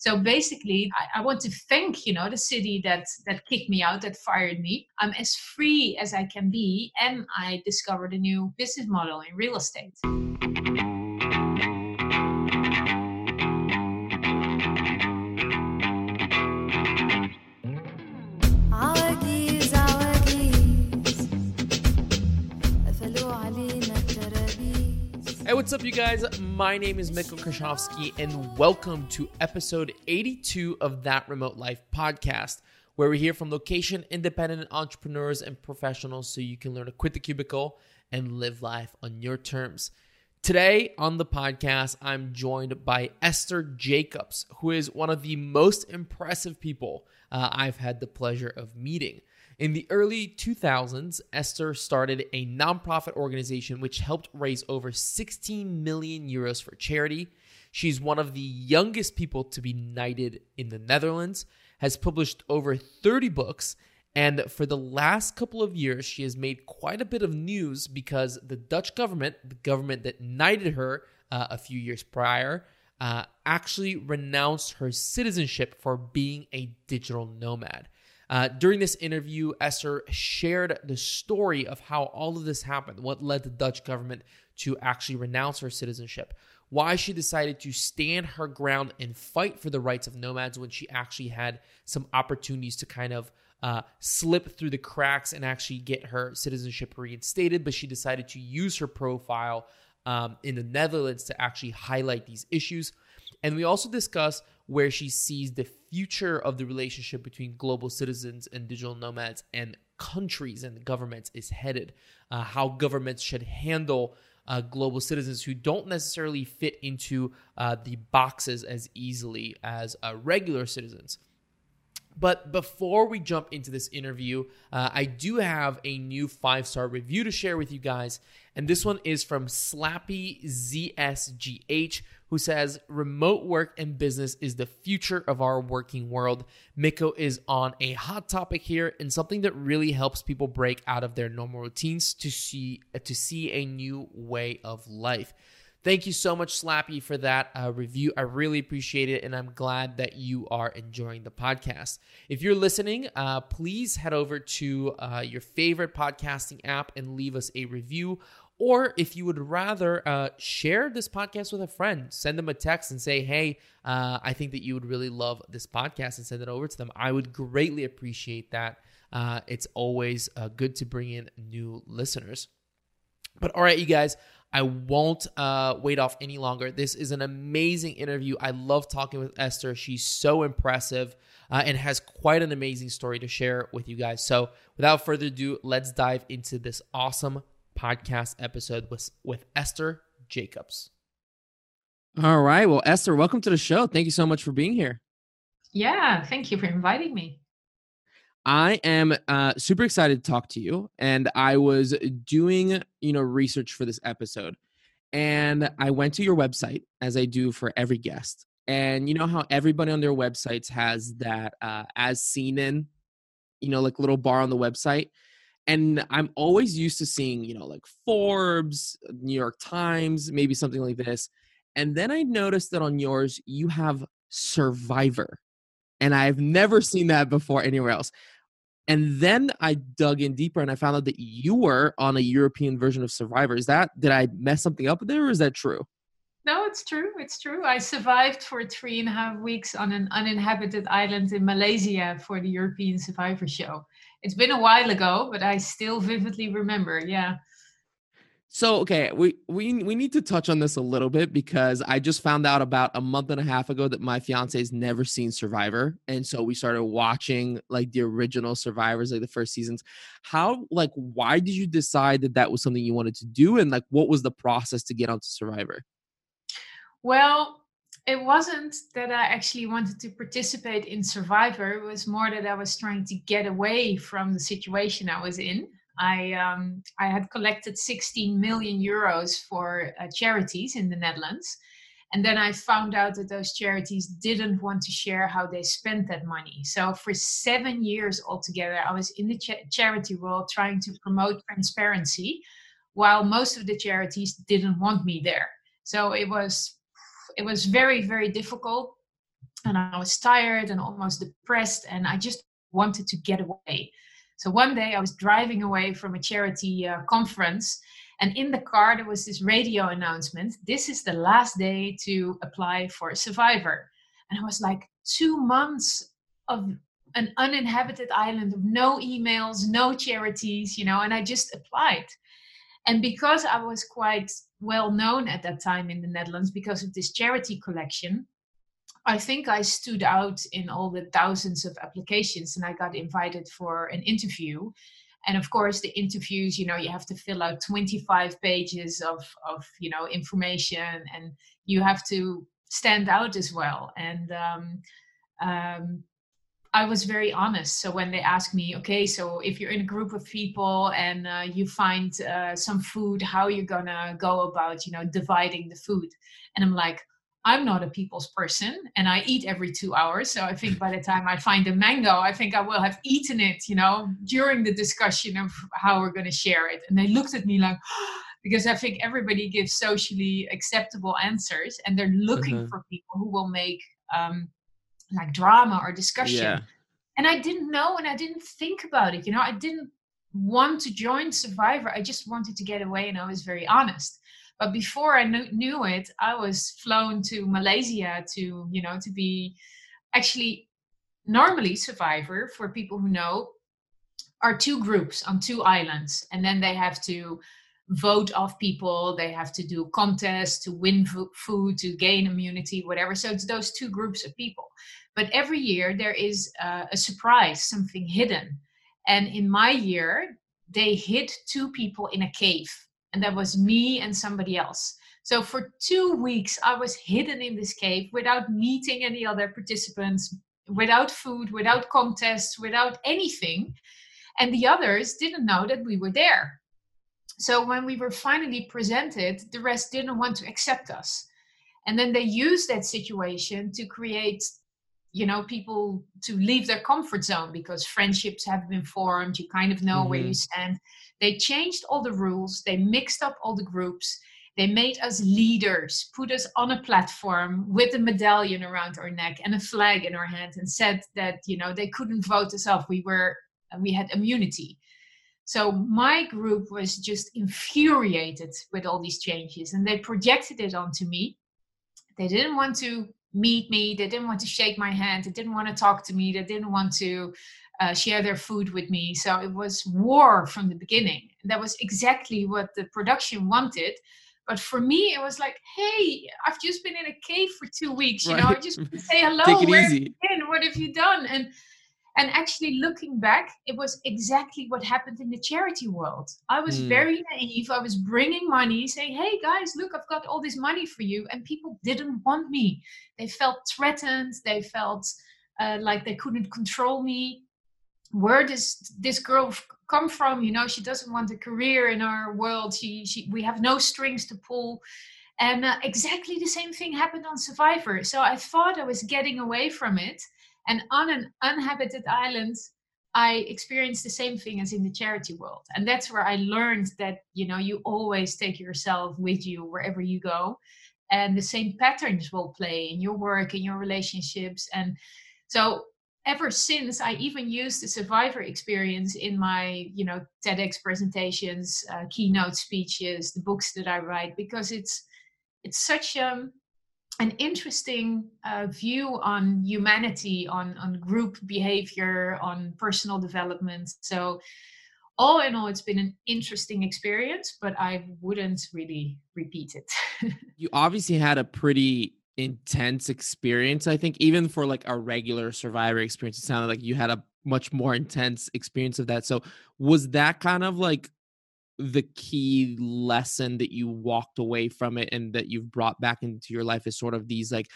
So basically, I, I, want to thank you know the city that that kicked me out, that fired me. I'm as free as I can be, and I discovered a new business model in real estate. What's up, you guys? My name is Mikkel Krashovsky, and welcome to episode 82 of That Remote Life podcast, where we hear from location independent entrepreneurs and professionals so you can learn to quit the cubicle and live life on your terms. Today on the podcast, I'm joined by Esther Jacobs, who is one of the most impressive people uh, I've had the pleasure of meeting. In the early 2000s, Esther started a nonprofit organization which helped raise over 16 million euros for charity. She's one of the youngest people to be knighted in the Netherlands, has published over 30 books, and for the last couple of years, she has made quite a bit of news because the Dutch government, the government that knighted her uh, a few years prior, uh, actually renounced her citizenship for being a digital nomad. Uh, during this interview, Esther shared the story of how all of this happened, what led the Dutch government to actually renounce her citizenship, why she decided to stand her ground and fight for the rights of nomads when she actually had some opportunities to kind of uh, slip through the cracks and actually get her citizenship reinstated, but she decided to use her profile um, in the Netherlands to actually highlight these issues. And we also discuss where she sees the future of the relationship between global citizens and digital nomads and countries and governments is headed, uh, how governments should handle uh, global citizens who don't necessarily fit into uh, the boxes as easily as uh, regular citizens. But before we jump into this interview, uh, I do have a new five star review to share with you guys. And this one is from Slappy ZSGH, who says, Remote work and business is the future of our working world. Mikko is on a hot topic here and something that really helps people break out of their normal routines to see, to see a new way of life. Thank you so much, Slappy, for that uh, review. I really appreciate it, and I'm glad that you are enjoying the podcast. If you're listening, uh, please head over to uh, your favorite podcasting app and leave us a review. Or if you would rather uh, share this podcast with a friend, send them a text and say, hey, uh, I think that you would really love this podcast and send it over to them. I would greatly appreciate that. Uh, it's always good to bring in new listeners. But all right, you guys, I won't uh, wait off any longer. This is an amazing interview. I love talking with Esther. She's so impressive uh, and has quite an amazing story to share with you guys. So, without further ado, let's dive into this awesome podcast episode with, with Esther Jacobs. All right. Well, Esther, welcome to the show. Thank you so much for being here. Yeah, thank you for inviting me. I am uh, super excited to talk to you. And I was doing, you know, research for this episode. And I went to your website, as I do for every guest. And you know how everybody on their websites has that uh, as seen in, you know, like little bar on the website. And I'm always used to seeing, you know, like Forbes, uh, New York Times, maybe something like this. And then I noticed that on yours, you have Survivor and I've never seen that before anywhere else. And then I dug in deeper and I found out that you were on a European version of Survivor. Is that did I mess something up there or is that true? No, it's true. It's true. I survived for three and a half weeks on an uninhabited island in Malaysia for the European Survivor show. It's been a while ago, but I still vividly remember. Yeah. So okay, we we we need to touch on this a little bit because I just found out about a month and a half ago that my fiance has never seen Survivor, and so we started watching like the original Survivors, like the first seasons. How like why did you decide that that was something you wanted to do, and like what was the process to get onto Survivor? Well, it wasn't that I actually wanted to participate in Survivor. It was more that I was trying to get away from the situation I was in. I um, I had collected 16 million euros for uh, charities in the Netherlands, and then I found out that those charities didn't want to share how they spent that money. So for seven years altogether, I was in the cha- charity world trying to promote transparency, while most of the charities didn't want me there. So it was it was very very difficult and I was tired and almost depressed, and I just wanted to get away. So one day I was driving away from a charity uh, conference, and in the car there was this radio announcement this is the last day to apply for a survivor. And I was like, two months of an uninhabited island of no emails, no charities, you know, and I just applied. And because I was quite well known at that time in the Netherlands because of this charity collection, I think I stood out in all the thousands of applications and I got invited for an interview. And of course, the interviews, you know, you have to fill out 25 pages of, of you know, information and you have to stand out as well. And um, um, I was very honest. So when they asked me, okay, so if you're in a group of people and uh, you find uh, some food, how are you gonna go about, you know, dividing the food? And I'm like, I'm not a people's person and I eat every two hours. So I think by the time I find a mango, I think I will have eaten it, you know, during the discussion of how we're going to share it. And they looked at me like, because I think everybody gives socially acceptable answers and they're looking mm-hmm. for people who will make um, like drama or discussion. Yeah. And I didn't know and I didn't think about it. You know, I didn't want to join Survivor. I just wanted to get away and I was very honest but before i knew, knew it i was flown to malaysia to you know to be actually normally survivor for people who know are two groups on two islands and then they have to vote off people they have to do contests to win food to gain immunity whatever so it's those two groups of people but every year there is uh, a surprise something hidden and in my year they hid two people in a cave and that was me and somebody else. So for two weeks, I was hidden in this cave without meeting any other participants, without food, without contests, without anything. And the others didn't know that we were there. So when we were finally presented, the rest didn't want to accept us. And then they used that situation to create you know people to leave their comfort zone because friendships have been formed. You kind of know mm-hmm. where you stand. They changed all the rules. They mixed up all the groups. They made us leaders put us on a platform with a medallion around our neck and a flag in our hand and said that you know they couldn't vote us off. We were we had immunity. So my group was just infuriated with all these changes and they projected it onto me. They didn't want to meet me. They didn't want to shake my hand. They didn't want to talk to me. They didn't want to uh, share their food with me. So it was war from the beginning. That was exactly what the production wanted. But for me, it was like, hey, I've just been in a cave for two weeks. You right. know, I just say hello. Take it Where easy. Have you been? What have you done? And and actually looking back it was exactly what happened in the charity world. I was mm. very naive. I was bringing money saying hey guys look i've got all this money for you and people didn't want me. They felt threatened. They felt uh, like they couldn't control me. Where does this girl come from? You know she doesn't want a career in our world. She, she we have no strings to pull. And uh, exactly the same thing happened on survivor. So i thought i was getting away from it and on an uninhabited island, I experienced the same thing as in the charity world. And that's where I learned that, you know, you always take yourself with you wherever you go. And the same patterns will play in your work, in your relationships. And so ever since I even used the survivor experience in my, you know, TEDx presentations, uh, keynote speeches, the books that I write, because it's it's such um an interesting uh, view on humanity, on, on group behavior, on personal development. So, all in all, it's been an interesting experience, but I wouldn't really repeat it. you obviously had a pretty intense experience. I think even for like a regular survivor experience, it sounded like you had a much more intense experience of that. So, was that kind of like the key lesson that you walked away from it and that you've brought back into your life is sort of these like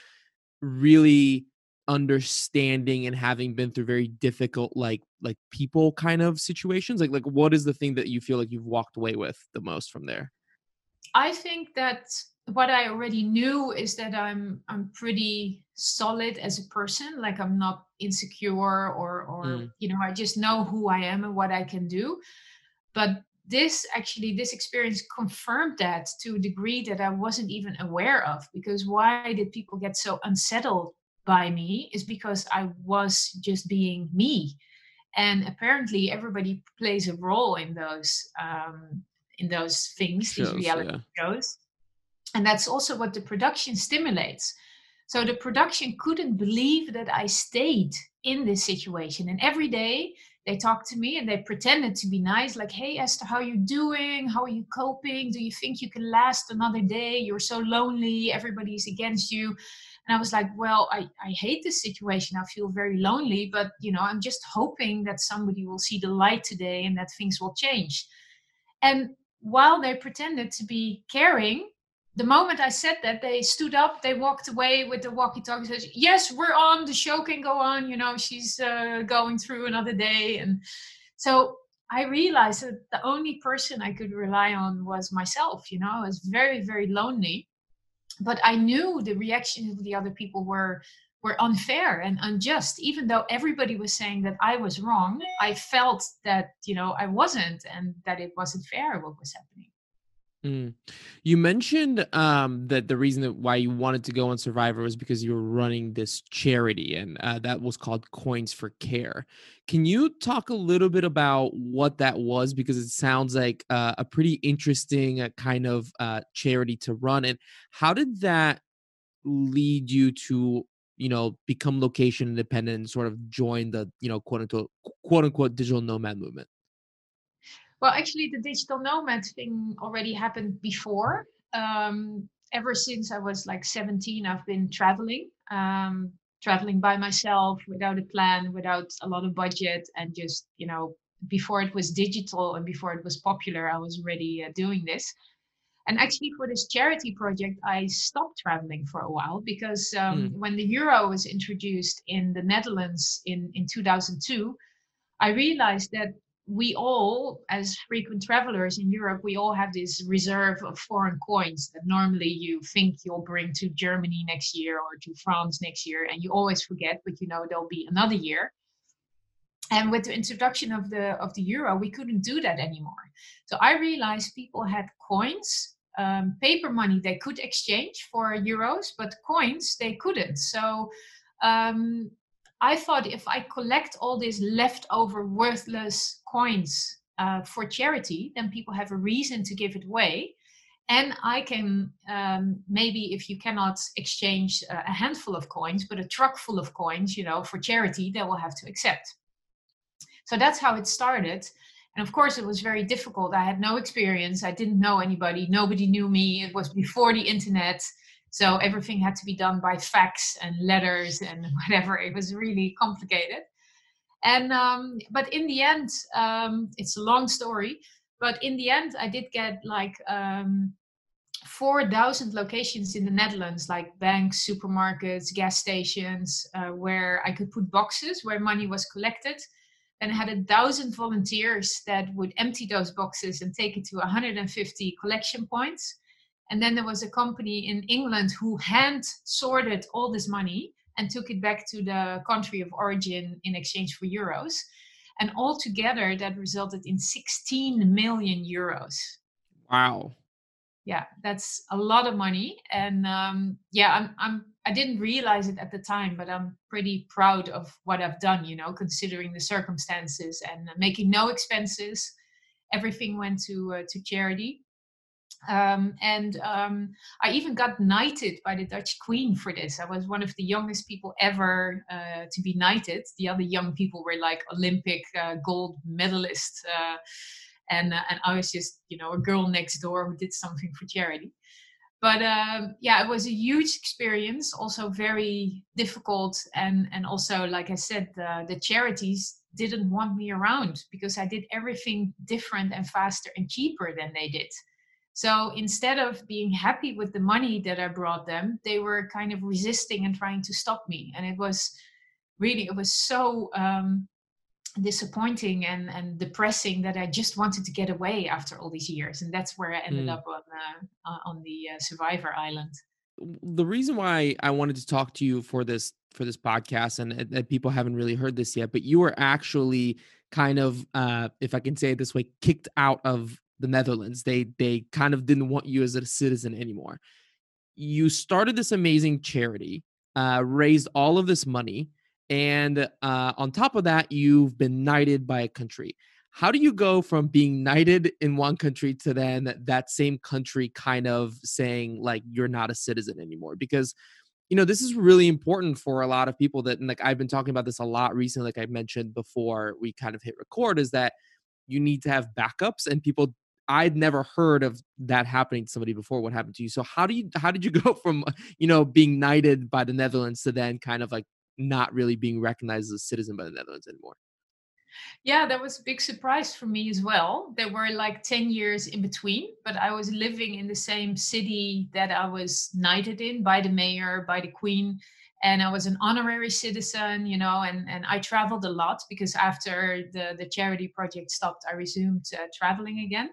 really understanding and having been through very difficult like like people kind of situations? Like like what is the thing that you feel like you've walked away with the most from there? I think that what i already knew is that i'm i'm pretty solid as a person like i'm not insecure or or mm. you know i just know who i am and what i can do. But this actually this experience confirmed that to a degree that i wasn't even aware of because why did people get so unsettled by me is because I was just being me. And apparently, everybody plays a role in those um, in those things, shows, these reality yeah. shows. And that's also what the production stimulates. So the production couldn't believe that I stayed in this situation. And every day they talked to me and they pretended to be nice, like, hey, Esther, how are you doing? How are you coping? Do you think you can last another day? You're so lonely. Everybody's against you. And I was like, well, I, I hate this situation. I feel very lonely, but you know, I'm just hoping that somebody will see the light today and that things will change. And while they pretended to be caring, the moment I said that, they stood up, they walked away with the walkie-talkie. Says, "Yes, we're on. The show can go on. You know, she's uh, going through another day." And so I realized that the only person I could rely on was myself. You know, I was very, very lonely, but I knew the reactions of the other people were were unfair and unjust. Even though everybody was saying that I was wrong, I felt that you know I wasn't, and that it wasn't fair what was happening. Mm. You mentioned um, that the reason that why you wanted to go on Survivor was because you were running this charity, and uh, that was called Coins for Care. Can you talk a little bit about what that was? Because it sounds like uh, a pretty interesting uh, kind of uh, charity to run. And how did that lead you to, you know, become location independent and sort of join the, you know, quote unquote, quote unquote digital nomad movement? Well, actually, the digital nomad thing already happened before. Um, ever since I was like 17, I've been traveling, um, traveling by myself without a plan, without a lot of budget, and just, you know, before it was digital and before it was popular, I was already uh, doing this. And actually, for this charity project, I stopped traveling for a while because um, mm. when the euro was introduced in the Netherlands in, in 2002, I realized that we all, as frequent travelers in Europe, we all have this reserve of foreign coins that normally you think you'll bring to Germany next year or to France next year, and you always forget, but you know there'll be another year. And with the introduction of the of the euro, we couldn't do that anymore. So I realized people had coins, um, paper money they could exchange for euros, but coins they couldn't. So um, I thought if I collect all these leftover worthless coins uh, for charity, then people have a reason to give it away. And I can um, maybe if you cannot exchange a handful of coins, but a truck full of coins, you know, for charity, they will have to accept. So that's how it started. And of course, it was very difficult. I had no experience. I didn't know anybody. Nobody knew me. It was before the internet. So everything had to be done by fax and letters and whatever. It was really complicated. And um, but in the end, um, it's a long story. But in the end, I did get like um, 4,000 locations in the Netherlands, like banks, supermarkets, gas stations, uh, where I could put boxes where money was collected. And I had a thousand volunteers that would empty those boxes and take it to 150 collection points. And then there was a company in England who hand sorted all this money and took it back to the country of origin in exchange for euros. And altogether, that resulted in 16 million euros. Wow. Yeah, that's a lot of money. And um, yeah, I'm, I'm, I didn't realize it at the time, but I'm pretty proud of what I've done, you know, considering the circumstances and making no expenses. Everything went to, uh, to charity. Um, and um, I even got knighted by the Dutch Queen for this. I was one of the youngest people ever uh, to be knighted. The other young people were like Olympic uh, gold medalists, uh, and uh, and I was just you know a girl next door who did something for charity. But um, yeah, it was a huge experience. Also very difficult, and and also like I said, the charities didn't want me around because I did everything different and faster and cheaper than they did. So instead of being happy with the money that I brought them, they were kind of resisting and trying to stop me. And it was really, it was so um, disappointing and, and depressing that I just wanted to get away after all these years. And that's where I ended mm. up on, uh, uh, on the uh, Survivor Island. The reason why I wanted to talk to you for this for this podcast, and that people haven't really heard this yet, but you were actually kind of, uh, if I can say it this way, kicked out of the Netherlands. They they kind of didn't want you as a citizen anymore. You started this amazing charity uh, raised all of this money, and uh, on top of that, you've been knighted by a country. How do you go from being knighted in one country to then that same country kind of saying like you're not a citizen anymore? Because you know this is really important for a lot of people that like i've been talking about this a lot recently like i mentioned before we kind of hit record is that you need to have backups and people I'd never heard of that happening to somebody before. What happened to you? So how do you how did you go from you know being knighted by the Netherlands to then kind of like not really being recognized as a citizen by the Netherlands anymore? Yeah, that was a big surprise for me as well. There were like 10 years in between, but I was living in the same city that I was knighted in by the mayor, by the queen. And I was an honorary citizen, you know, and, and I traveled a lot because after the, the charity project stopped, I resumed uh, traveling again.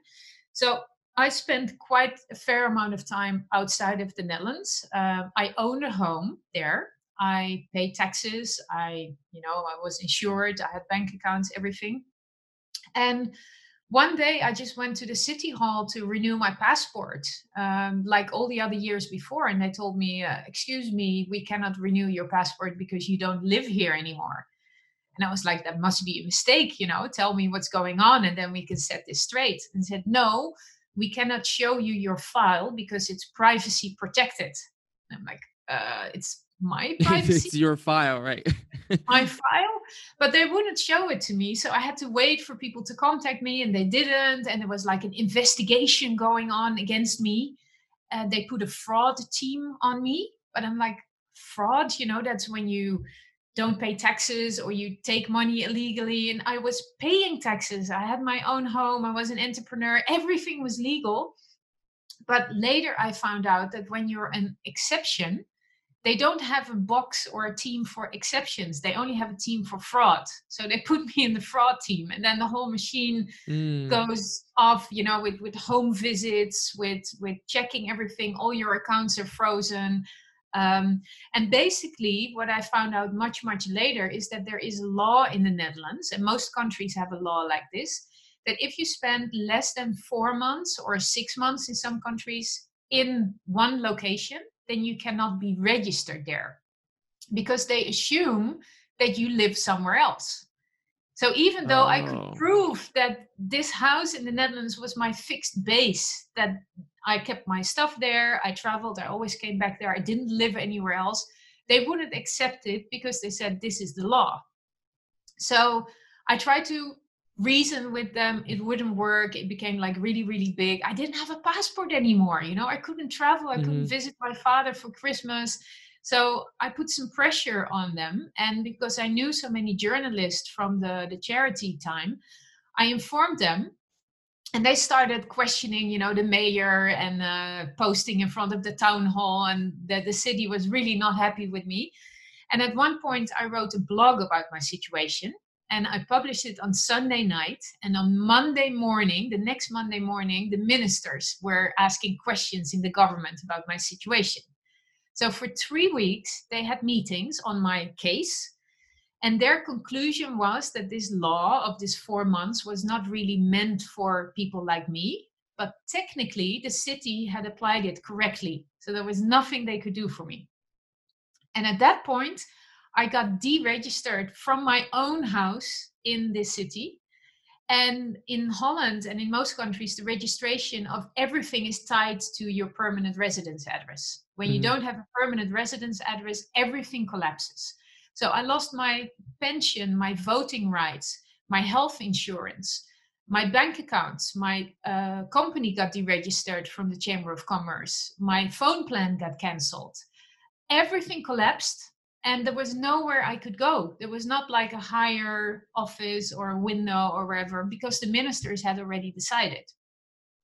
So I spent quite a fair amount of time outside of the Netherlands. Uh, I own a home there I paid taxes. I, you know, I was insured. I had bank accounts, everything. And one day I just went to the city hall to renew my passport, um, like all the other years before. And they told me, uh, Excuse me, we cannot renew your passport because you don't live here anymore. And I was like, That must be a mistake, you know, tell me what's going on and then we can set this straight. And said, No, we cannot show you your file because it's privacy protected. And I'm like, uh, It's my privacy. it's your file, right? my file, but they wouldn't show it to me. So I had to wait for people to contact me, and they didn't. And there was like an investigation going on against me. And they put a fraud team on me. But I'm like, fraud, you know, that's when you don't pay taxes or you take money illegally. And I was paying taxes. I had my own home. I was an entrepreneur. Everything was legal. But later I found out that when you're an exception, they don't have a box or a team for exceptions. They only have a team for fraud. So they put me in the fraud team and then the whole machine mm. goes off you know with with home visits with with checking everything. All your accounts are frozen. Um, and basically what i found out much much later is that there is a law in the netherlands and most countries have a law like this that if you spend less than four months or six months in some countries in one location then you cannot be registered there because they assume that you live somewhere else. So even though oh. I could oh. prove that this house in the Netherlands was my fixed base, that I kept my stuff there, I traveled, I always came back there, I didn't live anywhere else, they wouldn't accept it because they said this is the law. So I tried to reason with them it wouldn't work. It became like really really big. I didn't have a passport anymore you know? I couldn't travel. I mm-hmm. couldn't visit my father for christmas. So i put some pressure on them. And because i knew so many journalists from the the charity time i informed them. And they started questioning you know the mayor and uh, posting in front of the town hall and that the city was really not happy with me. And at one point i wrote a blog about my situation and I published it on Sunday night. And on Monday morning, the next Monday morning, the ministers were asking questions in the government about my situation. So for three weeks, they had meetings on my case. And their conclusion was that this law of this four months was not really meant for people like me, but technically the city had applied it correctly. So there was nothing they could do for me. And at that point, I got deregistered from my own house in this city. And in Holland and in most countries, the registration of everything is tied to your permanent residence address. When mm-hmm. you don't have a permanent residence address, everything collapses. So I lost my pension, my voting rights, my health insurance, my bank accounts, my uh, company got deregistered from the Chamber of Commerce, my phone plan got cancelled. Everything collapsed and there was nowhere I could go. There was not like a higher office or a window or wherever because the ministers had already decided.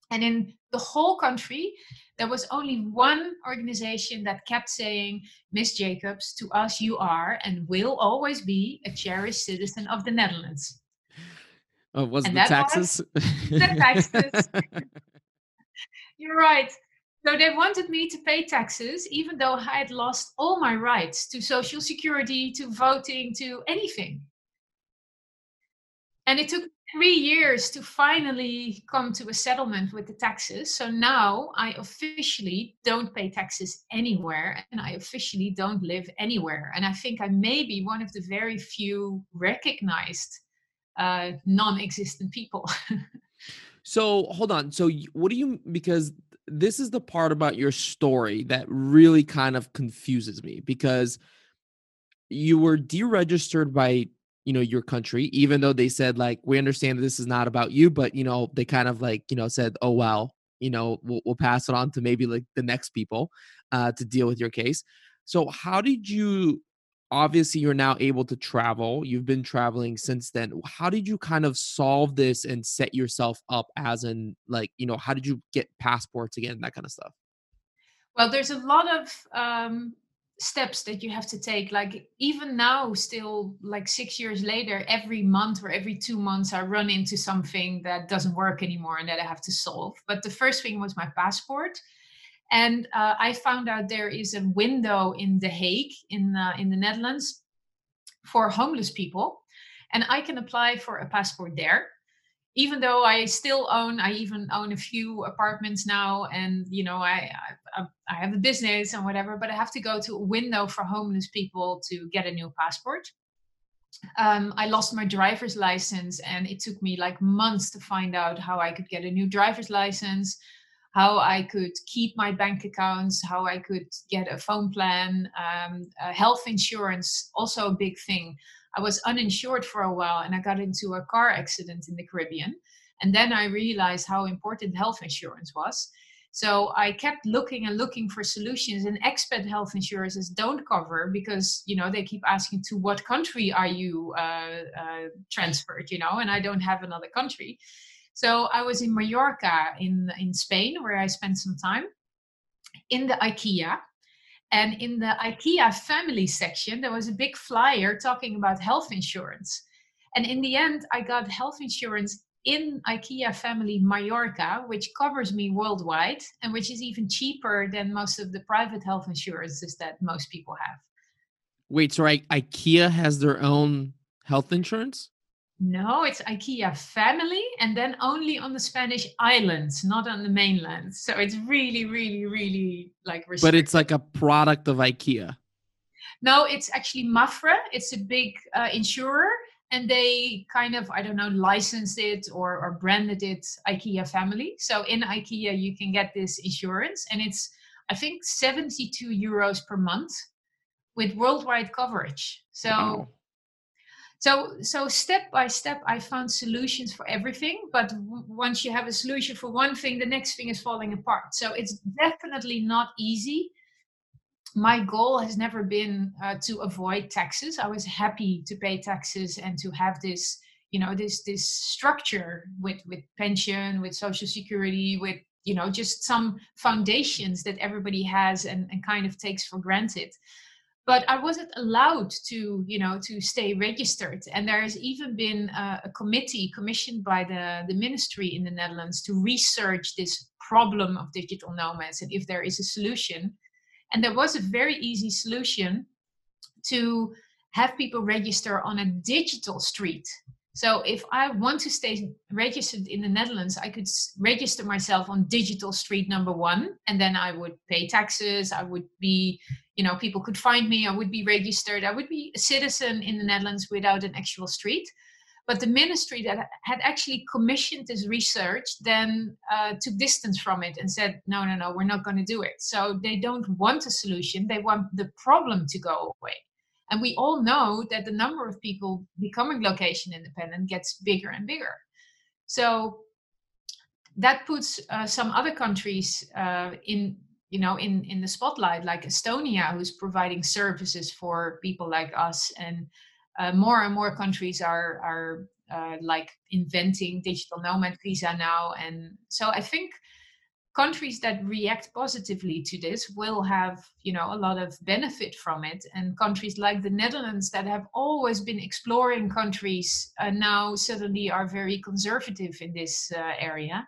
And in the whole country, there was only one organization that kept saying, Miss Jacobs, to us you are and will always be a cherished citizen of the Netherlands. Oh, was and the taxes? Was the taxes. You're right. So they wanted me to pay taxes, even though I had lost all my rights to social security, to voting, to anything. And it took three years to finally come to a settlement with the taxes. So now I officially don't pay taxes anywhere and I officially don't live anywhere. And I think I may be one of the very few recognized uh, non existent people. so hold on. So, what do you, because this is the part about your story that really kind of confuses me because you were deregistered by you know your country even though they said like we understand that this is not about you but you know they kind of like you know said oh well you know we'll, we'll pass it on to maybe like the next people uh, to deal with your case. So how did you obviously you're now able to travel you've been traveling since then how did you kind of solve this and set yourself up as in like you know how did you get passports again that kind of stuff? Well there's a lot of um, steps that you have to take like even now still like six years later every month or every two months i run into something that doesn't work anymore and that i have to solve but the first thing was my passport and uh, i found out there is a window in the hague in uh, in the netherlands for homeless people. And i can apply for a passport there. Even though I still own, I even own a few apartments now, and you know, I, I I have a business and whatever, but I have to go to a window for homeless people to get a new passport. Um, I lost my driver's license, and it took me like months to find out how I could get a new driver's license, how I could keep my bank accounts, how I could get a phone plan, um, uh, health insurance, also a big thing. I was uninsured for a while and I got into a car accident in the Caribbean. And then I realized how important health insurance was. So I kept looking and looking for solutions, and expat health insurances don't cover because you know they keep asking to what country are you uh, uh, transferred, you know, and I don't have another country. So I was in Mallorca in in Spain where I spent some time in the IKEA, and in the IKEA family section, there was a big flyer talking about health insurance. And in the end, I got health insurance in IKEA family Mallorca, which covers me worldwide and which is even cheaper than most of the private health insurances that most people have. Wait, so I- IKEA has their own health insurance? No, it's IKEA family and then only on the Spanish islands, not on the mainland. So it's really, really, really like restricted. But it's like a product of IKEA. No, it's actually Mapfre. It's a big uh, insurer and they kind of, I don't know, licensed it or, or branded it IKEA family. So in IKEA, you can get this insurance and it's, I think, 72 euros per month with worldwide coverage. So wow so so step by step i found solutions for everything but w- once you have a solution for one thing the next thing is falling apart. So it's definitely not easy. My goal has never been uh, to avoid taxes. I was happy to pay taxes and to have this you know this this structure with with pension with social security with you know just some foundations that everybody has and, and kind of takes for granted but I wasn't allowed to, you know, to stay registered. And there has even been a, a, committee commissioned by the, the ministry in the Netherlands to research this problem of digital nomads and if there is a solution. And there was a very easy solution to have people register on a digital street. So if I want to stay registered in the Netherlands, I could register myself on digital street number one, and then I would pay taxes. I would be, you know, people could find me. I would be registered. I would be a citizen in the Netherlands without an actual street. But the ministry that had actually commissioned this research then uh, took distance from it and said, no, no, no, we're not going to do it. So they don't want a solution. They want the problem to go away. And we all know that the number of people becoming location independent gets bigger and bigger. So that puts uh, some other countries uh, in you know in in the spotlight like estonia who's providing services for people like us and uh, more and more countries are are uh, like inventing digital nomad visa now and so i think countries that react positively to this will have you know a lot of benefit from it and countries like the netherlands that have always been exploring countries uh, now suddenly are very conservative in this uh, area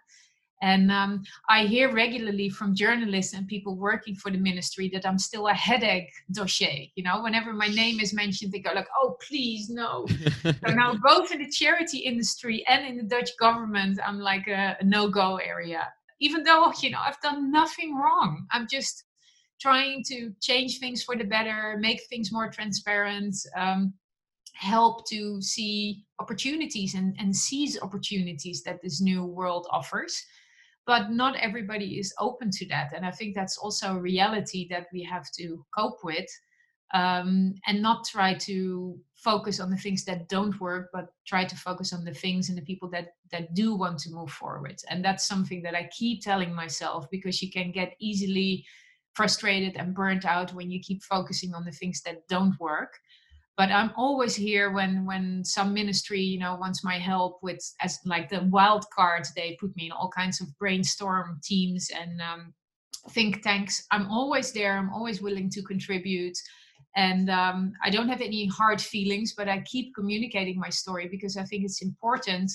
And um, I hear regularly from journalists and people working for the ministry that I'm still a headache dossier. You know, whenever my name is mentioned, they go like, "Oh, please, no." so now, both in the charity industry and in the Dutch government, I'm like a, a no-go area. Even though you know I've done nothing wrong, I'm just trying to change things for the better, make things more transparent. Um, help to see opportunities and, and seize opportunities that this new world offers. But not everybody is open to that. And i think that's also a reality that we have to cope with um, and not try to focus on the things that don't work but try to focus on the things and the people that that do want to move forward. And that's something that i keep telling myself because you can get easily frustrated and burnt out when you keep focusing on the things that don't work. But i'm always here when when some ministry you know wants my help with as like the wild card they put me in all kinds of brainstorm teams and um, think tanks. I'm always there. I'm always willing to contribute and um, i don't have any hard feelings but i keep communicating my story because i think it's important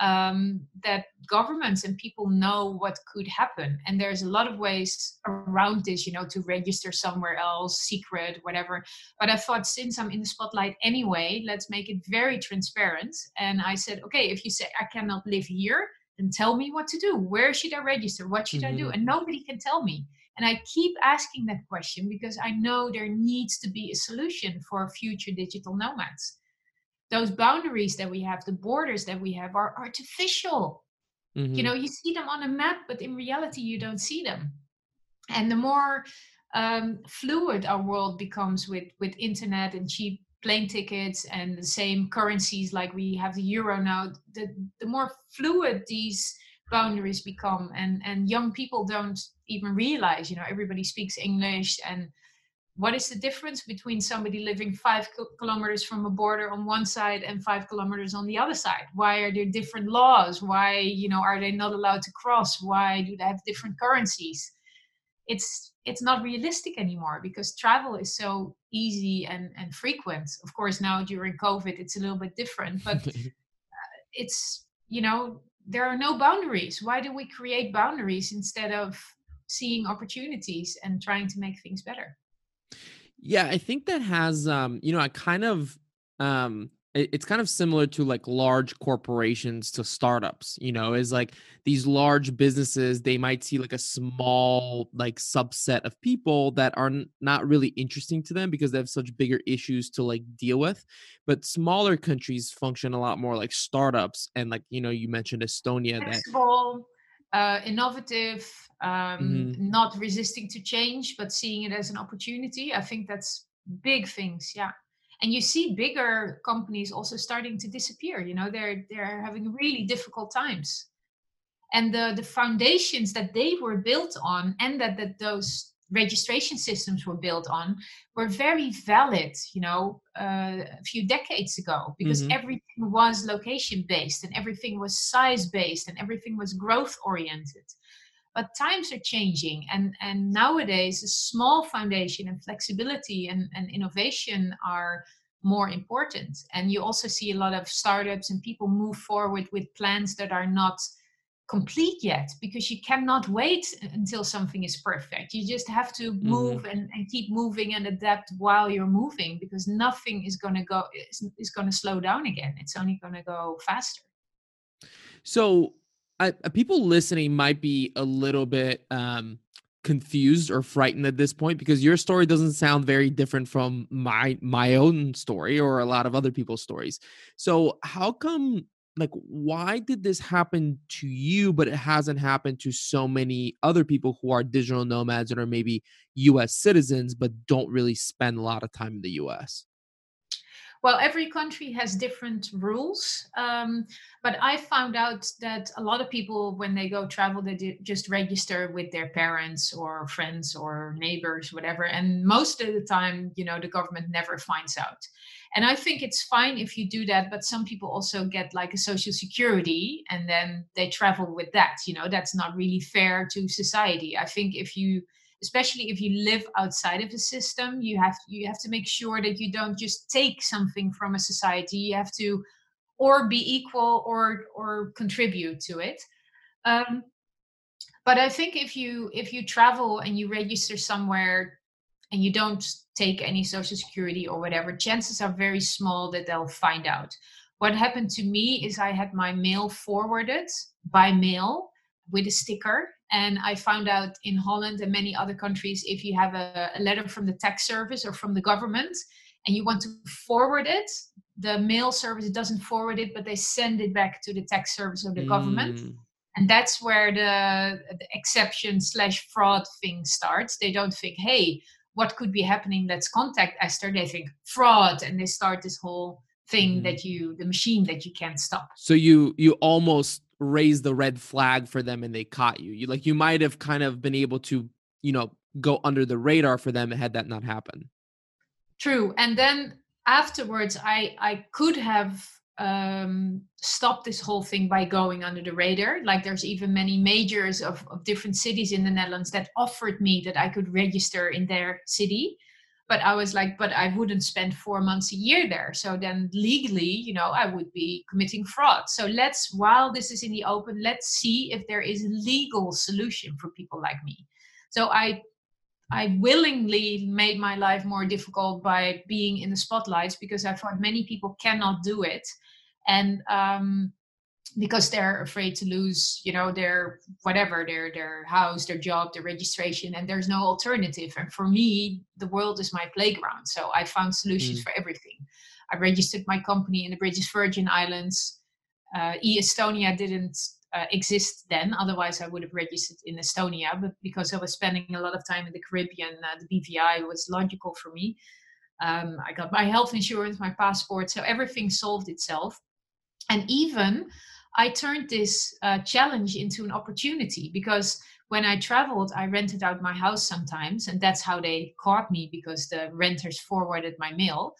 um, that governments and people know what could happen. And there's a lot of ways around this, you know, to register somewhere else, secret, whatever. But I thought since I'm in the spotlight anyway, let's make it very transparent. And I said, okay, if you say I cannot live here, then tell me what to do. Where should I register? What should mm-hmm. I do? Mm-hmm. And nobody can tell me. And I keep asking that question because I know there needs to be a solution for future digital nomads. Those boundaries that we have the borders that we have are artificial. Mm-hmm. you know you see them on a map but in reality you don't see them. And the more um, fluid our world becomes with with internet and cheap plane tickets and the same currencies like we have the euro now the, the more fluid these boundaries become and and young people don't even realize you know everybody speaks english and what is the difference between somebody living five kilometers from a border on one side and five kilometers on the other side? Why are there different laws? Why you know are they not allowed to cross? Why do they have different currencies? It's it's not realistic anymore because travel is so easy and and frequent. Of course now during covid it's a little bit different but uh, it's you know there are no boundaries. Why do we create boundaries instead of seeing opportunities and trying to make things better. Yeah, I think that has um, you know, I kind of um it's kind of similar to like large corporations to startups you know is like these large businesses they might see like a small like subset of people that are not really interesting to them because they have such bigger issues to like deal with but smaller countries function a lot more like startups and like you know you mentioned estonia that uh, innovative um, mm-hmm. not resisting to change but seeing it as an opportunity. I think that's big things yeah. And you see bigger companies also starting to disappear you know they're they're having really difficult times. And the the foundations that they were built on and that that those registration systems were built on were very valid you know uh, a few decades ago because mm-hmm. everything was location based and everything was size based and everything was growth oriented but times are changing and and nowadays a small foundation and flexibility and, and innovation are more important and you also see a lot of startups and people move forward with plans that are not complete yet because you cannot wait until something is perfect you just have to mm-hmm. move mm-hmm. and, and keep moving and adapt while you're moving because nothing is going to go is, is going to slow down again it's only going to go faster so I, people listening might be a little bit um, confused or frightened at this point because your story doesn't sound very different from my my own story or a lot of other people's stories. So how come like why did this happen to you but it hasn't happened to so many other people who are digital nomads and are maybe US citizens but don't really spend a lot of time in the US? Well, every country has different rules, um, but I found out that a lot of people, when they go travel, they just register with their parents or friends or neighbors, whatever. And most of the time, you know, the government never finds out. And I think it's fine if you do that, but some people also get like a social security and then they travel with that. You know, that's not really fair to society. I think if you especially if you live outside of the system you have you have to make sure that you don't just take something from a society you have to or be equal or or contribute to it um, but i think if you if you travel and you register somewhere and you don't take any social security or whatever chances are very small that they'll find out. What happened to me is i had my mail forwarded by mail with a sticker and i found out in holland and many other countries if you have a, a letter from the tax service or from the government and you want to forward it the mail service doesn't forward it but they send it back to the tax service or the mm. government and that's where the, the exception slash fraud thing starts. They don't think hey what could be happening let's contact esther they think fraud and they start this whole thing mm. that you the machine that you can't stop. So you you almost raised the red flag for them and they caught you. You like you might have kind of been able to you know go under the radar for them had that not happened. True. And then afterwards i i could have um, stop this whole thing by going under the radar. Like there's even many majors of, of different cities in the Netherlands that offered me that I could register in their city. But I was like, but I wouldn't spend four months a year there. So then legally, you know, I would be committing fraud. So let's, while this is in the open, let's see if there is a legal solution for people like me. So I I willingly made my life more difficult by being in the spotlights because I thought many people cannot do it. And um, because they're afraid to lose, you know, their whatever, their their house, their job, their registration, and there's no alternative. And for me, the world is my playground. So I found solutions mm. for everything. I registered my company in the British Virgin Islands. Uh, e Estonia didn't uh, exist then. Otherwise, I would have registered in Estonia. But because I was spending a lot of time in the Caribbean, uh, the BVI was logical for me. Um, I got my health insurance, my passport, so everything solved itself. And even I turned this uh, challenge into an opportunity because when I traveled, I rented out my house sometimes, and that's how they caught me because the renters forwarded my mail.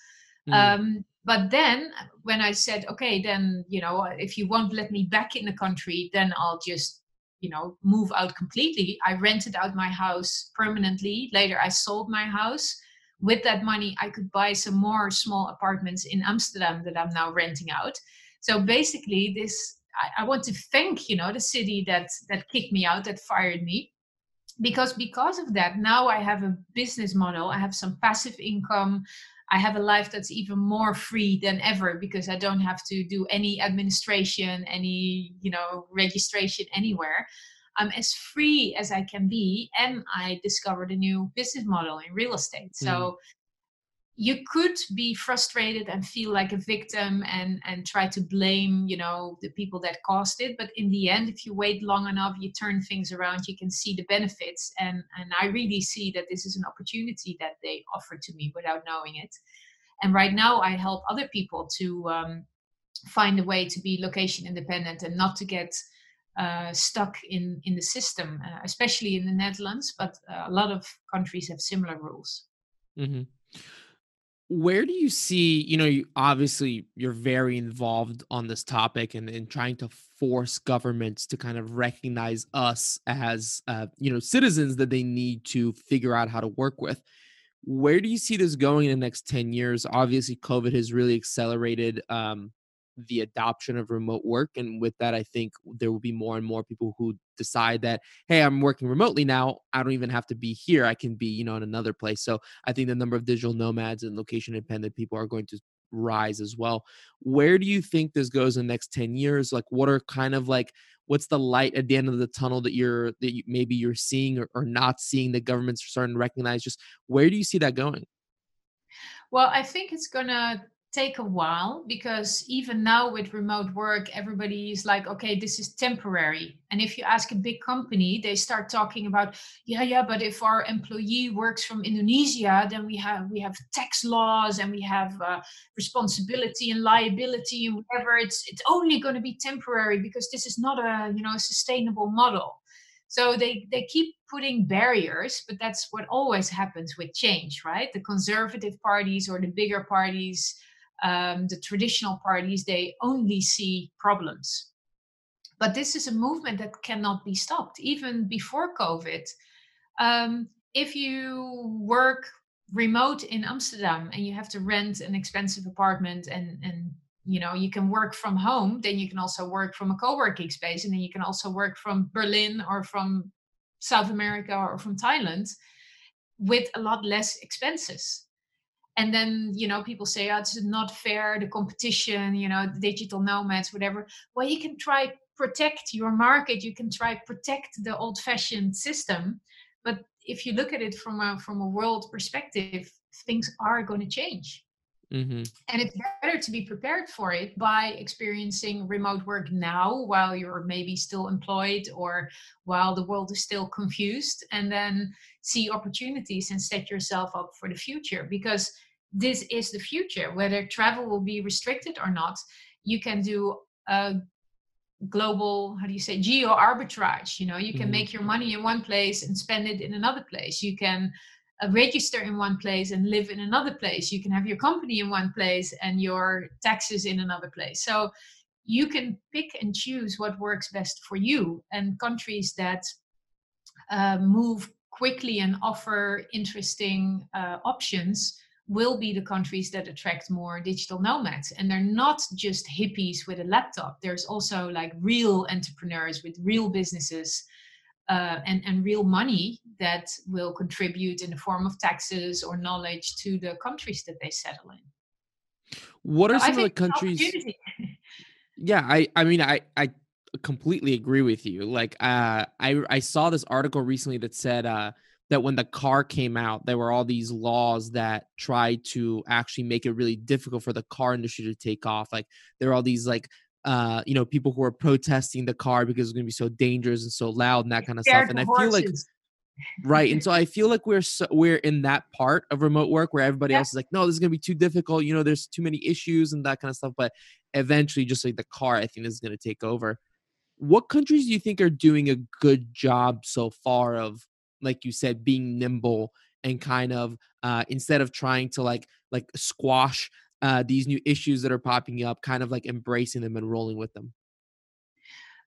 Mm. Um, but then when i said okay then you know if you won't let me back in the country then i'll just you know move out completely i rented out my house permanently later i sold my house with that money i could buy some more small apartments in amsterdam that i'm now renting out so basically this I, I want to thank you know the city that that kicked me out that fired me because because of that now i have a business model i have some passive income I have a life that's even more free than ever because I don't have to do any administration, any, you know, registration anywhere. I'm as free as I can be. And I discovered a new business model in real estate. So mm you could be frustrated and feel like a victim and and try to blame you know the people that caused it. But in the end if you wait long enough you turn things around you can see the benefits. And and i really see that this is an opportunity that they offer to me without knowing it. And right now i help other people to um, find a way to be location independent and not to get uh, stuck in in the system uh, especially in the netherlands but uh, a lot of countries have similar rules. Mm-hmm where do you see you know you, obviously you're very involved on this topic and in trying to force governments to kind of recognize us as uh, you know citizens that they need to figure out how to work with. Where do you see this going in the next 10 years? Obviously covid has really accelerated um, the adoption of remote work. And with that, I think there will be more and more people who decide that, hey, I'm working remotely now. I don't even have to be here. I can be, you know, in another place. So I think the number of digital nomads and location independent people are going to rise as well. Where do you think this goes in the next 10 years? Like what are kind of like what's the light at the end of the tunnel that you're that you, maybe you're seeing or, or not seeing the government's starting to recognize? Just where do you see that going? Well, I think it's gonna take a while because even now with remote work everybody is like okay this is temporary. And if you ask a big company they start talking about yeah yeah but if our employee works from indonesia then we have we have tax laws and we have uh, responsibility and liability and whatever. It's it's only going to be temporary because this is not a you know a sustainable model. So they they keep putting barriers but that's what always happens with change right? The conservative parties or the bigger parties um, the traditional parties, they only see problems. But this is a movement that cannot be stopped. Even before COVID, um, if you work remote in Amsterdam and you have to rent an expensive apartment and, and you know you can work from home then you can also work from a co-working space and then you can also work from berlin or from South America or from Thailand with a lot less expenses. And then, you know, people say, oh, it's not fair, the competition, you know, digital nomads, whatever. Well, you can try protect your market, you can try protect the old fashioned system. But if you look at it from a from a world perspective, things are going to change. Mm-hmm. And it's better to be prepared for it by experiencing remote work now while you're maybe still employed or while the world is still confused, and then see opportunities and set yourself up for the future because this is the future. Whether travel will be restricted or not, you can do a global, how do you say, geo arbitrage. You know, you can mm-hmm. make your money in one place and spend it in another place. You can uh, register in one place and live in another place. You can have your company in one place and your taxes in another place. So you can pick and choose what works best for you. And countries that uh, move quickly and offer interesting uh, options will be the countries that attract more digital nomads and they're not just hippies with a laptop there's also like real entrepreneurs with real businesses uh, and, and real money that will contribute in the form of taxes or knowledge to the countries that they settle in. What are so some of the countries? yeah, I I mean I I completely agree with you. Like uh I I saw this article recently that said uh that when the car came out, there were all these laws that tried to actually make it really difficult for the car industry to take off. Like there are all these like uh, you know, people who are protesting the car because it's going to be so dangerous and so loud and that kind of stuff. And I feel like, right. And so I feel like we're so, we're in that part of remote work where everybody yeah. else is like, no, this is going to be too difficult. You know, there's too many issues and that kind of stuff. But eventually, just like the car, I think is going to take over. What countries do you think are doing a good job so far of, like you said, being nimble and kind of uh, instead of trying to like like squash uh, these new issues that are popping up, kind of like embracing them and rolling with them?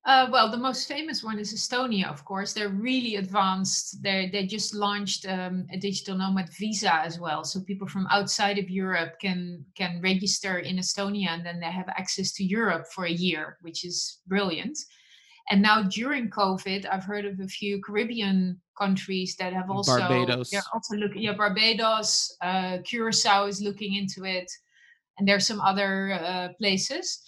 Uh, well, the most famous one is Estonia, of course. They're really advanced. They they just launched um, a digital nomad visa as well, so people from outside of Europe can can register in Estonia, and then they have access to Europe for a year, which is brilliant. And now during COVID, I've heard of a few Caribbean countries that have also Barbados. They're also looking. Yeah, Barbados, uh, Curacao is looking into it and there's some other uh, places.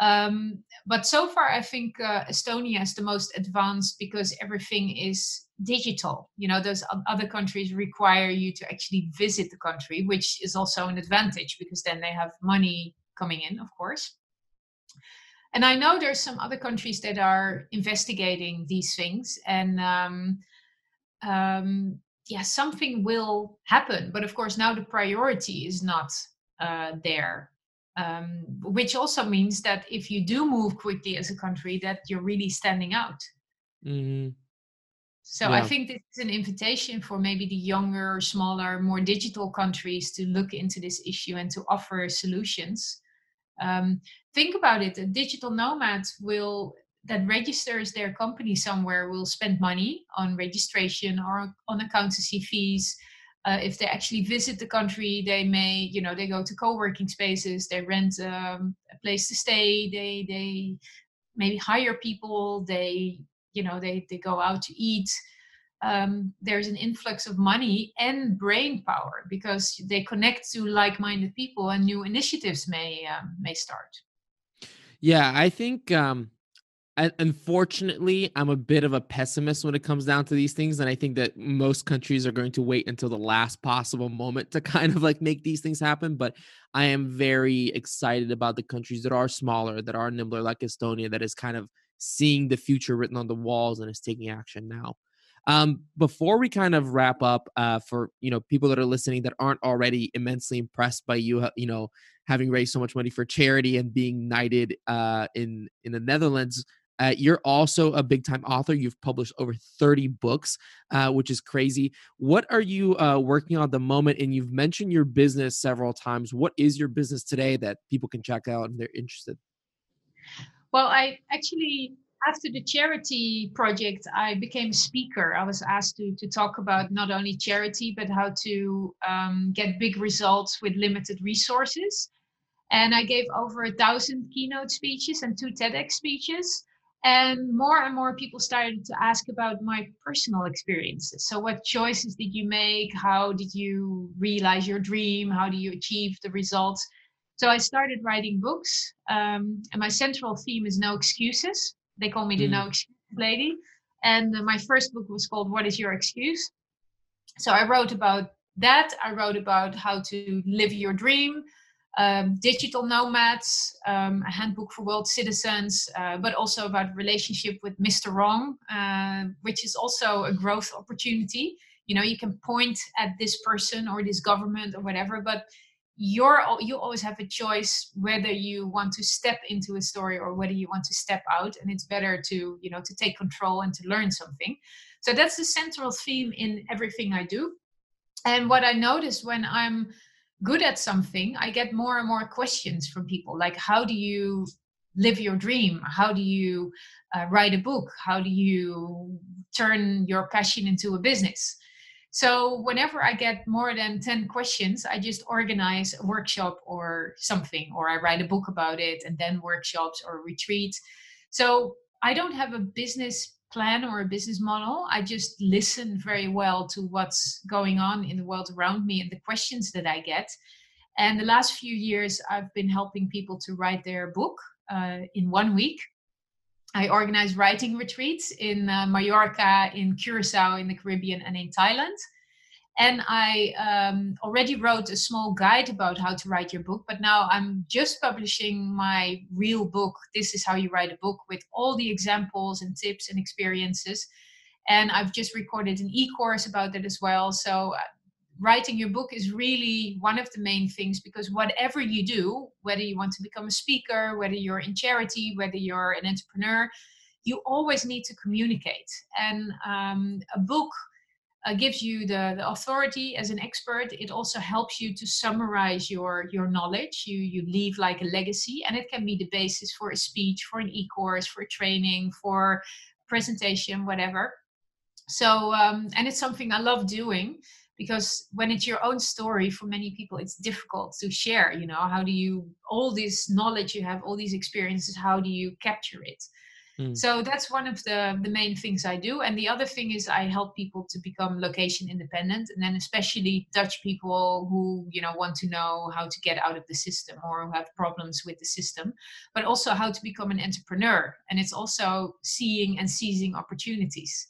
Um, but so far, I think uh, Estonia is the most advanced because everything is digital. You know, those other countries require you to actually visit the country, which is also an advantage because then they have money coming in, of course. And I know there's some other countries that are investigating these things, and um, um, yeah, something will happen. But of course, now the priority is not uh, there. Um, which also means that if you do move quickly as a country, that you're really standing out. Mm-hmm. So yeah. I think this is an invitation for maybe the younger, smaller, more digital countries to look into this issue and to offer solutions. Um, think about it: a digital nomad will that registers their company somewhere will spend money on registration or on accountancy fees. Uh, if they actually visit the country they may you know they go to co-working spaces they rent um, a place to stay they they maybe hire people they you know they they go out to eat. Um, there's an influx of money and brain power because they connect to like-minded people and new initiatives may um, may start yeah i think um unfortunately, I'm a bit of a pessimist when it comes down to these things. And I think that most countries are going to wait until the last possible moment to kind of like make these things happen. But I am very excited about the countries that are smaller, that are nimbler, like Estonia, that is kind of seeing the future written on the walls and is taking action now. Um, before we kind of wrap up, uh, for you know people that are listening that aren't already immensely impressed by you, you know, having raised so much money for charity and being knighted uh, in in the Netherlands, uh, you're also a big time author. You've published over 30 books, uh, which is crazy. What are you uh, working on at the moment? And you've mentioned your business several times. What is your business today that people can check out if they're interested? Well, I actually, after the charity project, I became a speaker. I was asked to, to talk about not only charity, but how to um, get big results with limited resources. And I gave over a thousand keynote speeches and two TEDx speeches. And more and more people started to ask about my personal experiences. So what choices did you make? How did you realize your dream? How do you achieve the results? So i started writing books. Um, and my central theme is no excuses they call me the mm. no excuses lady and my first book was called what is your excuse so i wrote about that i wrote about how to live your dream um, digital nomads, um, a handbook for world citizens, uh, but also about relationship with Mr. Wrong, uh, which is also a growth opportunity. You know, you can point at this person or this government or whatever, but you're you always have a choice whether you want to step into a story or whether you want to step out and it's better to you know to take control and to learn something so that's the central theme in everything i do and what i notice when i'm good at something, I get more and more questions from people like, how do you live your dream? How do you uh, write a book? How do you turn your passion into a business? So, whenever I get more than 10 questions, I just organize a workshop or something, or I write a book about it and then workshops or retreats. So, I don't have a business plan or a business model. I just listen very well to what's going on in the world around me and the questions that I get. And the last few years, I've been helping people to write their book uh, in one week. I organize writing retreats in uh, Mallorca, in Curacao, in the Caribbean, and in Thailand and I um, already wrote a small guide about how to write your book, but now I'm just publishing my real book. This is how you write a book with all the examples and tips and experiences. And I've just recorded an e course about that as well. So, uh, writing your book is really one of the main things because whatever you do, whether you want to become a speaker, whether you're in charity, whether you're an entrepreneur, you always need to communicate. And um, a book uh, gives you the, the authority as an expert. It also helps you to summarize your your knowledge. You you leave like a legacy, and it can be the basis for a speech, for an e-course, for training, for presentation, whatever. So um, and it's something I love doing because when it's your own story for many people it's difficult to share you know how do you all this knowledge you have all these experiences how do you capture it Mm. So that's one of the, the main things I do. And the other thing is I help people to become location independent and then especially Dutch people who, you know, want to know how to get out of the system or who have problems with the system, but also how to become an entrepreneur. And it's also seeing and seizing opportunities.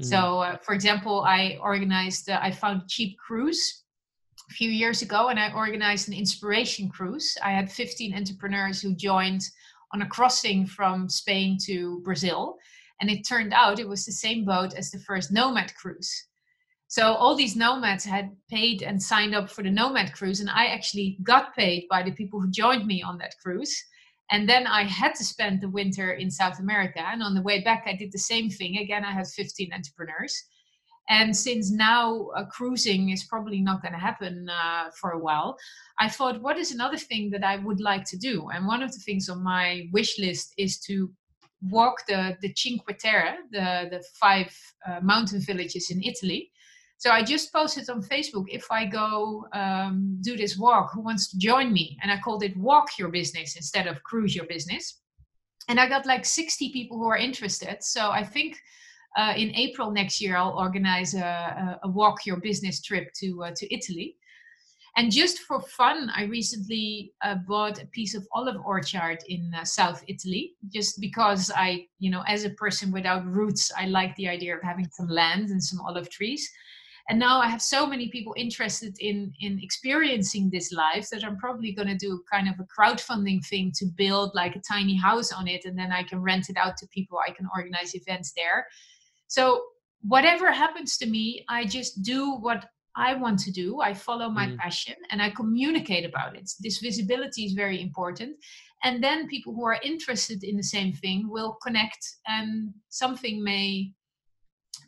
Mm. So, uh, for example, I organized, uh, I found cheap cruise a few years ago and I organized an inspiration cruise. I had 15 entrepreneurs who joined on a crossing from Spain to Brazil. And it turned out it was the same boat as the first Nomad cruise. So all these nomads had paid and signed up for the Nomad cruise, and I actually got paid by the people who joined me on that cruise. And then I had to spend the winter in South America. And on the way back, I did the same thing. Again, I had 15 entrepreneurs. And since now uh, cruising is probably not going to happen uh, for a while, I thought, what is another thing that I would like to do? And one of the things on my wish list is to walk the, the Cinque Terre, the, the five uh, mountain villages in Italy. So I just posted on Facebook if I go um, do this walk, who wants to join me? And I called it Walk Your Business instead of Cruise Your Business. And I got like 60 people who are interested. So I think uh, in April next year, I'll organize a, a walk your business trip to uh, to Italy. And just for fun, I recently uh, bought a piece of olive orchard in uh, South Italy, just because I, you know, as a person without roots, I like the idea of having some land and some olive trees. And now I have so many people interested in in experiencing this life that I'm probably going to do kind of a crowdfunding thing to build like a tiny house on it, and then I can rent it out to people. I can organize events there so whatever happens to me, I just do what I want to do. I follow my mm. passion and I communicate about it. This visibility is very important. And then people who are interested in the same thing will connect and something may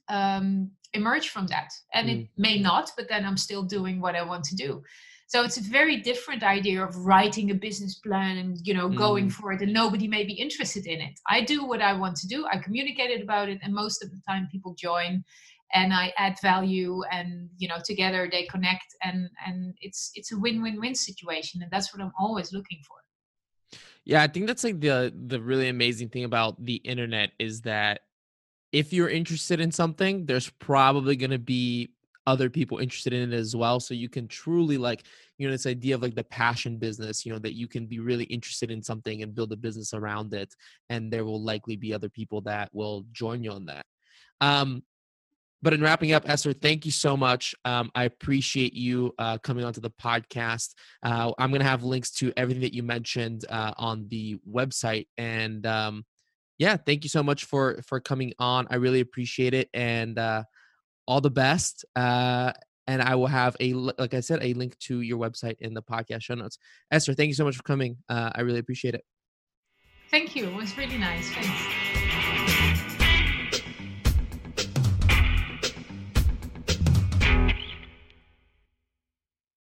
um, emerge from that. And mm. it may not, but then I'm still doing what I want to do. So it's a very different idea of writing a business plan and you know going mm. for it, and nobody may be interested in it. I do what I want to do. I communicated about it, and most of the time people join, and I add value, and you know together they connect, and and it's it's a win-win-win situation, and that's what I'm always looking for. Yeah, I think that's like the the really amazing thing about the internet is that if you're interested in something, there's probably going to be other people interested in it as well. So you can truly like, you know, this idea of like the passion business, you know, that you can be really interested in something and build a business around it. And there will likely be other people that will join you on that. Um, but in wrapping up, Esther, thank you so much. Um, I appreciate you uh, coming onto the podcast. Uh, I'm going to have links to everything that you mentioned uh, on the website, and um, yeah, thank you so much for for coming on. I really appreciate it, and uh, all the best. Uh, and I will have a like I said a link to your website in the podcast show notes. Esther, thank you so much for coming. Uh, I really appreciate it. Thank you. It was really nice. Thanks.